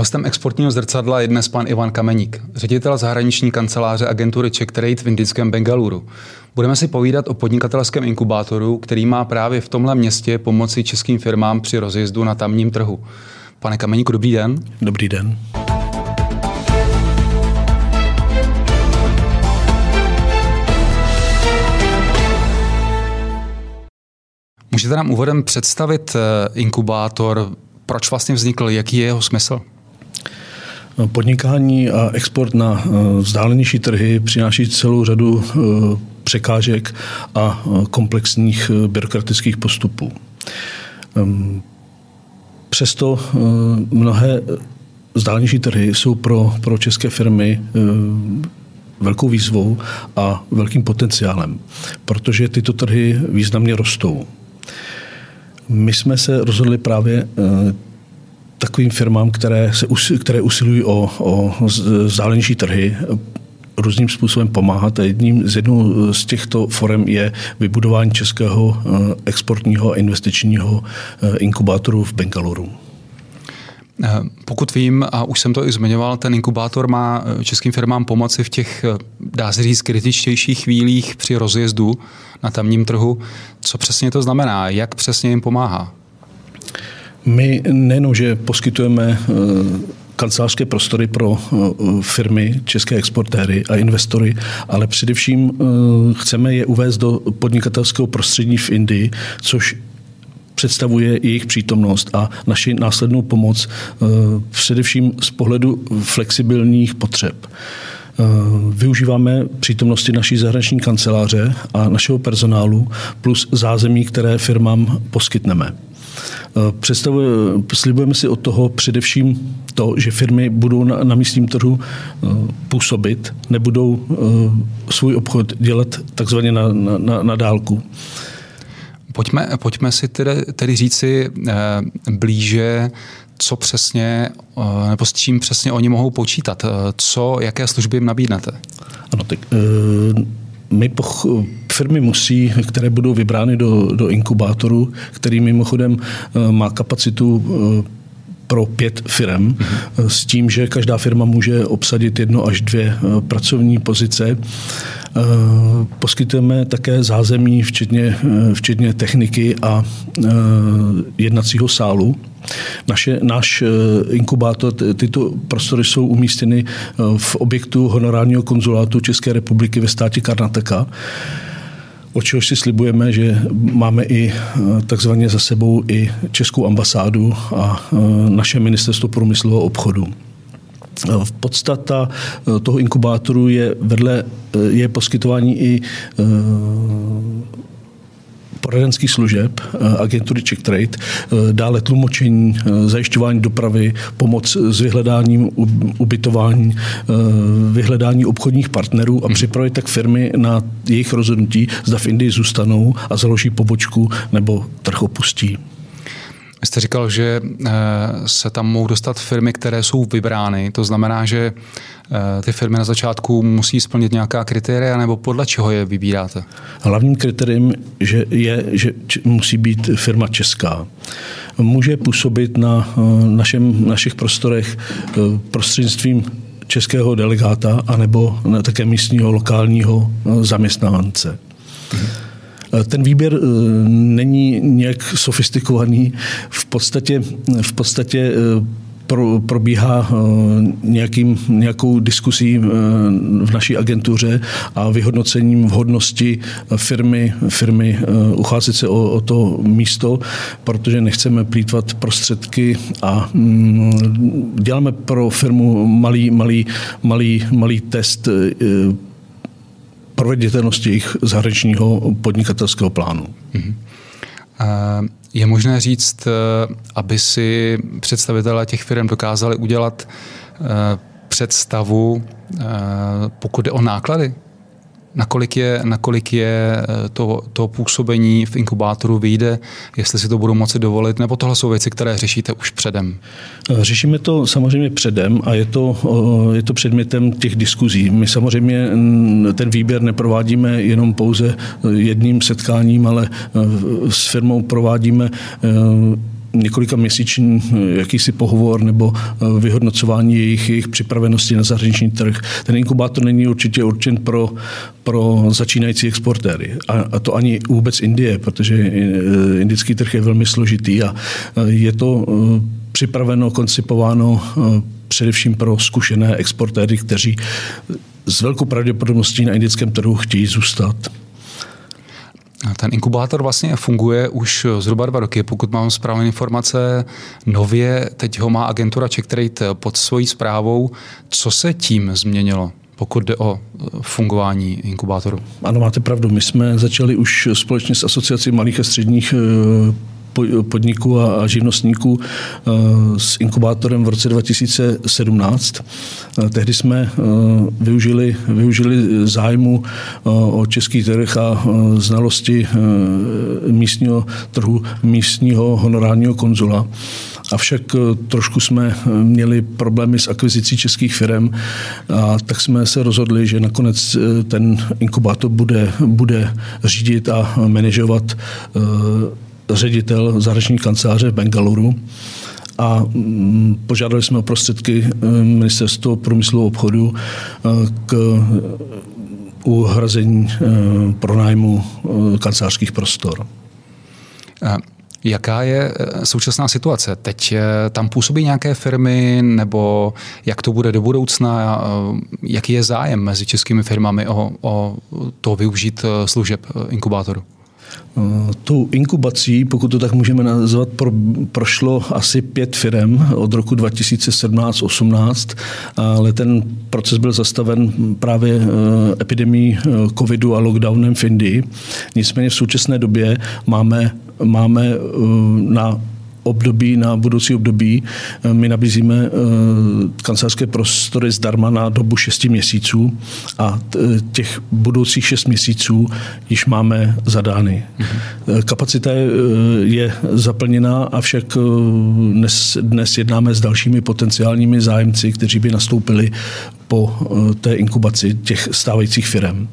Hostem exportního zrcadla je dnes pan Ivan Kameník, ředitel zahraniční kanceláře agentury Czech Trade v indickém Bengaluru. Budeme si povídat o podnikatelském inkubátoru, který má právě v tomhle městě pomoci českým firmám při rozjezdu na tamním trhu. Pane Kameníku, dobrý den. Dobrý den. Můžete nám úvodem představit eh, inkubátor, proč vlastně vznikl, jaký je jeho smysl? Podnikání a export na eh, vzdálenější trhy přináší celou řadu eh, překážek a komplexních byrokratických postupů. Ehm, přesto mnohé vzdálenější trhy jsou pro, pro české firmy velkou výzvou a velkým potenciálem, protože tyto trhy významně rostou. My jsme se rozhodli právě eh, takovým firmám, které, se, které usilují o, o záleží trhy, různým způsobem pomáhat. A jedním z jednou z těchto forem je vybudování českého eh, exportního a investičního eh, inkubátoru v Bengaluru. Pokud vím, a už jsem to i zmiňoval, ten inkubátor má českým firmám pomoci v těch, dá se říct, kritičtějších chvílích při rozjezdu na tamním trhu. Co přesně to znamená? Jak přesně jim pomáhá? My nejenom, že poskytujeme eh, kancelářské prostory pro eh, firmy, české exportéry a investory, ale především eh, chceme je uvést do podnikatelského prostředí v Indii, což představuje jejich přítomnost a naši následnou pomoc především z pohledu flexibilních potřeb. Využíváme přítomnosti naší zahraniční kanceláře a našeho personálu plus zázemí, které firmám poskytneme. Eh, představuje, slibujeme si od toho především to, že firmy budou na, na místním trhu eh, působit, nebudou svůj obchod dělat takzvaně na, na, na dálku. Pojďme, pojďme si tedy, tedy říci blíže, co přesně, eh, nebo s čím přesně oni mohou počítat? Eh, co, jaké služby jim nabídnete? Ano, tak eh, my poch, firmy musí, které budou vybrány do, do inkubátoru, který mimochodem má kapacitu pro pět firm mm-hmm. s tím, že každá firma může obsadit jedno až dvě pracovní pozice. Poskytujeme také zázemí, včetně, včetně techniky a jednacího sálu naše, náš eh, inkubátor, tyto prostory jsou umístěny eh, v objektu honorárního konzulátu České republiky ve státě Karnataka. O čehož si slibujeme, že máme i eh, takzvaně za sebou i Českou ambasádu a naše ministerstvo průmyslového obchodu. V podstata toho inkubátoru je vedle je poskytování i poradenských služeb eh, agentury Czech Trade, eh, dále tlumočení, eh, zajišťování dopravy, pomoc s vyhledáním ubytování, vyhledání obchodních partnerů a hmm. připravit tak firmy na jejich rozhodnutí, zda v Indii zůstanou a založí pobočku nebo trh opustí. Vy jste říkal, že se tam mohou dostat firmy, které jsou vybrány. To znamená, že ty firmy na začátku musí splnit nějaká kritéria, nebo podle čeho je vybíráte? Hlavním kritériem že je, že musí být firma česká. Může působit na našem, našich prostorech prostřednictvím českého delegáta anebo také místního lokálního zaměstnance. Mhm. Ten výběr není nějak sofistikovaný. V podstatě, v podstatě pro, probíhá eh, nějakým, nějakou diskusí eh, v naší agentuře a vyhodnocením vhodnosti firmy, firmy eh, ucházet se o, o to místo, protože nechceme plítvat prostředky a mm, děláme pro firmu malý, malý, malý, malý test proveditelnosti jejich zahraničního podnikatelského plánu. Mm-hmm. Je možné říct, eh, aby si představitelé těch firm dokázali udělat eh, představu, eh, pokud jde o náklady nakolik je, nakolik je eh, to, to působení v inkubátoru vyjde, jestli si to budou moci dovolit, nebo tohle jsou věci, které řešíte už předem? Eh, řešíme to samozřejmě předem a je to, je to předmětem těch diskuzí. My samozřejmě ten výběr neprovádíme jenom pouze jedním setkáním, ale s firmou provádíme několika měsíční jakýsi pohovor nebo vyhodnocování jejich, jejich připravenosti na zahraniční trh. Ten inkubátor není určitě určen pro, pro začínající exportéry. A, a to ani vůbec Indie, protože indický trh je velmi složitý a je to připraveno, koncipováno především pro zkušené exportéry, kteří s velkou pravděpodobností na indickém trhu chtějí zůstat. Ten inkubátor vlastně funguje už zhruba dva roky, pokud mám správné informace. Nově teď ho má agentura CheckTrade pod svojí zprávou. Co se tím změnilo? pokud jde o fungování inkubátoru. Ano, máte pravdu. My jsme začali už společně s Asociací malých a středních podniků a živnostníků eh, s inkubátorem v roce 2017. Eh, tehdy jsme eh, využili, využili zájmu o český trh a znalosti místního trhu, místního honorárního konzula. Avšak trošku jsme měli problémy s akvizicí českých firm a tak jsme se rozhodli, že nakonec ten inkubátor bude, bude řídit a manažovat ředitel zahraniční kanceláře v Bengaluru a mm, požádali jsme o prostředky eh, ministerstvo průmyslu a obchodu eh, k uhrazení eh, pronájmu kancelářských prostor. Jaká je současná situace? Teď tam působí nějaké firmy, nebo jak to bude do budoucna? Jaký je zájem mezi českými firmami o, o to využít služeb inkubátoru? Eh, tou inkubací, pokud to tak můžeme nazvat, pro, prošlo asi pět firm od roku 2017-18, ale ten proces byl zastaven právě eh, epidemí eh, covidu a lockdownem v Indii. Nicméně v současné době máme, máme na období, na budoucí období. Eh, my nabízíme eh, kancelářské prostory zdarma na dobu 6 měsíců a těch budoucích 6 měsíců již máme zadány. Mm-hmm. Kapacita je zaplněná, avšak dnes, dnes jednáme s dalšími potenciálními zájemci, kteří by nastoupili po té inkubaci těch stávajících firm.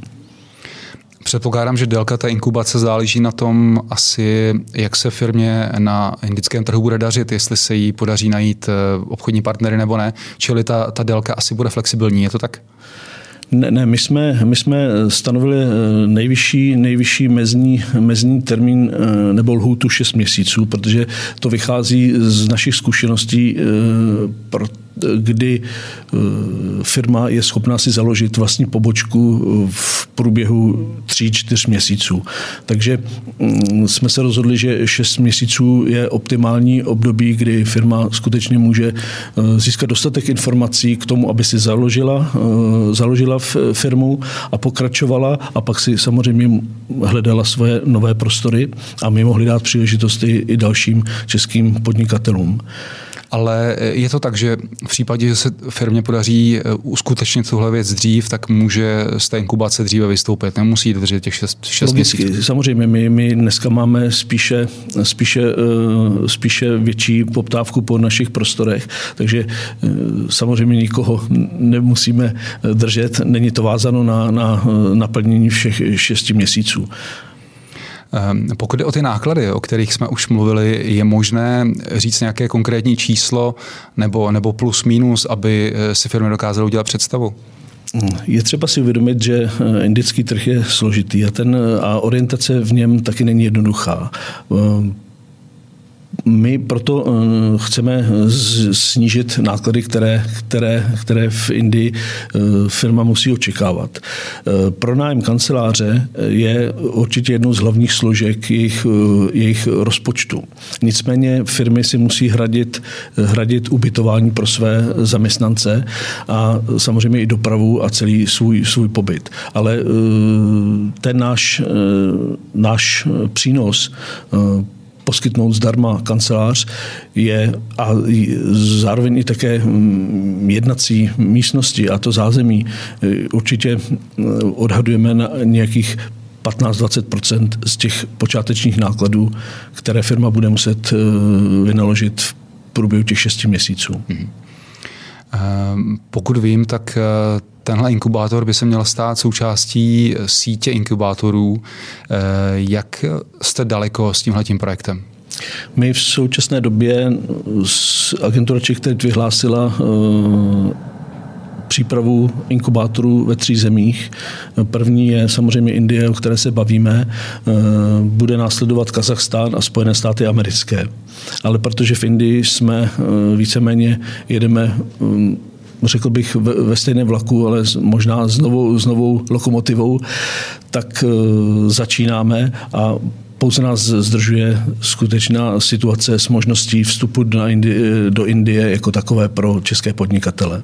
Předpokládám, že délka té inkubace záleží na tom asi, jak se firmě na indickém trhu bude dařit, jestli se jí podaří najít eh, obchodní partnery nebo ne. Čili ta, ta délka asi bude flexibilní, je to tak? Ne, ne my, jsme, my jsme stanovili eh, nejvyšší, nejvyšší mezní, mezní termín eh, nebo lhůtu 6 měsíců, protože to vychází z našich zkušeností kdy eh, firma je schopná si založit vlastní pobočku v průběhu tří, čtyř měsíců. Takže mm, jsme se rozhodli, že šest měsíců je optimální období, kdy firma skutečně může eh, získat dostatek informací k tomu, aby si založila, eh, založila firmu a pokračovala a pak si samozřejmě hledala svoje nové prostory a my mohli dát příležitosti i dalším českým podnikatelům. Ale je to tak, že v případě, že se firmě podaří eh, uskutečnit tuhle věc dřív, tak může z té inkubace dříve vystoupit. Nemusí držet těch 6 měsíců. Samozřejmě, my, my dneska máme spíše, spíše, eh, spíše větší poptávku po našich prostorech, takže eh, samozřejmě nikoho nemusíme držet. Není to vázano na, na naplnění všech šesti měsíců. Ehm, pokud jde o ty náklady, o kterých jsme už mluvili, je možné říct nějaké konkrétní číslo nebo, nebo plus minus, aby eh, si firmy dokázaly udělat představu? Je třeba si uvědomit, že eh, indický trh je složitý a, ten, a orientace v něm taky není jednoduchá. My proto eh, chceme snížit náklady, které, které, které v Indii eh, firma musí očekávat. Eh, pronájem kanceláře je určitě jednou z hlavních složek jejich, jejich rozpočtu. Nicméně firmy si musí hradit, hradit ubytování pro své zaměstnance a samozřejmě i dopravu a celý svůj, svůj pobyt. Ale ten náš, náš přínos poskytnout zdarma kancelář je a zároveň i také mm, jednací místnosti a to zázemí e, určitě e, odhadujeme na nějakých 15-20% z těch počátečních nákladů, které firma bude muset e, vynaložit v průběhu těch 6 měsíců. Hmm. Pokud vím, tak tenhle inkubátor by se měl stát součástí sítě inkubátorů. Jak jste daleko s tímhle projektem? My v současné době agentura Czech vyhlásila přípravu inkubátorů ve tří zemích. První je samozřejmě Indie, o které se bavíme. Eh, bude následovat Kazachstán a Spojené státy americké. Ale protože v Indii jsme eh, víceméně jedeme hm, řekl bych ve stejném vlaku, ale možná s novou, s novou lokomotivou, tak eh, začínáme a pouze nás zdržuje skutečná situace s možností vstupu do Indie, do Indie jako takové pro české podnikatele.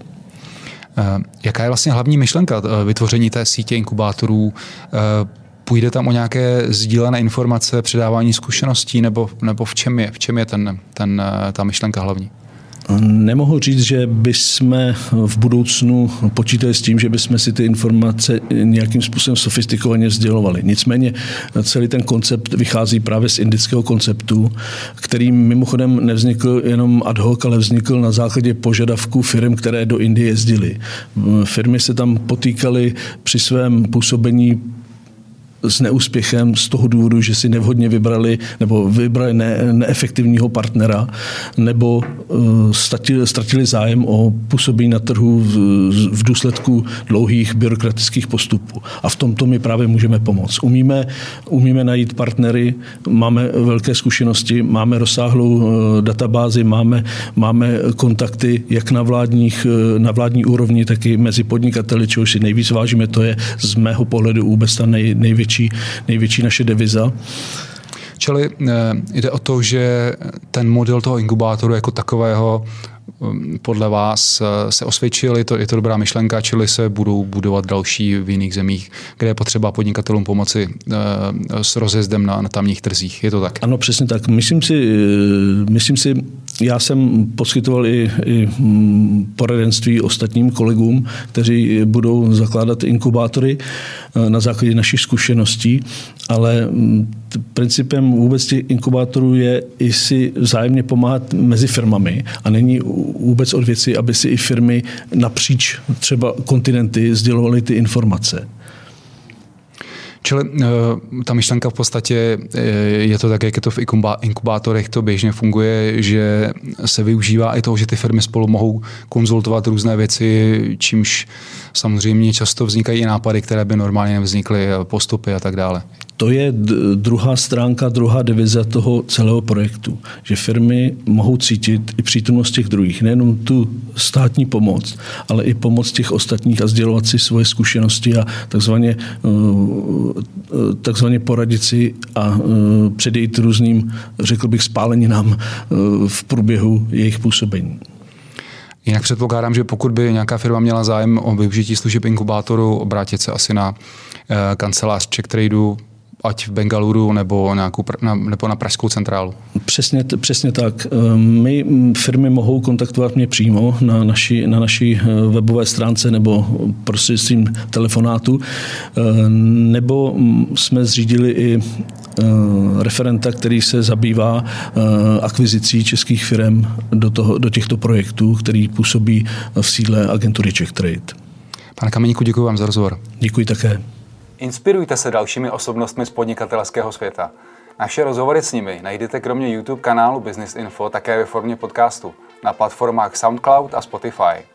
Eh, jaká je vlastně hlavní myšlenka eh, vytvoření té sítě inkubátorů? Půjde tam o nějaké sdílené informace, předávání zkušeností, nebo, nebo v čem je, v čem je ten, ten, ta myšlenka hlavní? Nemohu říct, že bychom v budoucnu počítali s tím, že bychom si ty informace nějakým způsobem sofistikovaně sdělovali. Nicméně celý ten koncept vychází právě z indického konceptu, který mimochodem nevznikl jenom ad hoc, ale vznikl na základě požadavků firm, které do Indie jezdily. Firmy se tam potýkaly při svém působení s neúspěchem z toho důvodu, že si nevhodně vybrali nebo vybrali ne, neefektivního partnera nebo uh, ztratili, ztratili zájem o působení na trhu v, v důsledku dlouhých byrokratických postupů. A v tomto my právě můžeme pomoct. Umíme, umíme najít partnery, máme velké zkušenosti, máme rozsáhlou uh, databázi, máme, máme kontakty jak na, vládních, uh, na vládní úrovni, tak i mezi podnikateli, čehož si nejvíc vážíme, to je z mého pohledu vůbec ta nej, největší největší, největší naše deviza. Čili eh, jde o to, že ten model toho inkubátoru jako takového podle vás eh, se osvědčil, je to, je to dobrá myšlenka, čili se budou budovat další v jiných zemích, kde je potřeba podnikatelům pomoci eh, s rozjezdem na, na tamních trzích. Je to tak? Ano, přesně tak. Myslím si, myslím si já jsem poskytoval i, i mm, poradenství ostatním kolegům, kteří budou zakládat inkubátory na základě našich zkušeností, ale mm, principem vůbec těch inkubátorů je i si vzájemně pomáhat mezi firmami a není vůbec od věci, aby si i firmy napříč třeba kontinenty sdělovaly ty informace. Čili eh, ta myšlenka v podstatě eh, je to tak, jak je to v inkubátorech, to běžně funguje, že se využívá i toho, že ty firmy spolu mohou konzultovat různé věci, čímž samozřejmě často vznikají i nápady, které by normálně nevznikly, postupy a tak dále to je druhá stránka, druhá divize toho celého projektu, že firmy mohou cítit i přítomnost těch druhých, nejenom tu státní pomoc, ale i pomoc těch ostatních a sdělovat si svoje zkušenosti a takzvaně, eh, takzvaně poradit si a eh, předejít různým, řekl bych, spáleninám eh, v průběhu jejich působení. Jinak předpokládám, že pokud by nějaká firma měla zájem o využití služeb inkubátoru, obrátit se asi na kancelář Czech Tradeu, ať v Bengaluru nebo, nějakou, na, nebo na Pražskou centrálu. Přesně, přesně tak. Ehm, my firmy mohou kontaktovat mě přímo na naší, na naší eh, webové stránce nebo prostřednictvím telefonátu, ehm, nebo jsme zřídili i eh, referenta, který se zabývá eh, akvizicí českých firm do, toho, do těchto projektů, který působí v sídle agentury Czech Trade. Pane Kameníku, děkuji vám za rozhovor. Děkuji také. Inspirujte se dalšími osobnostmi z podnikatelského světa. Naše rozhovory s nimi najdete kromě YouTube kanálu Business Info také ve formě podcastu na platformách SoundCloud a Spotify.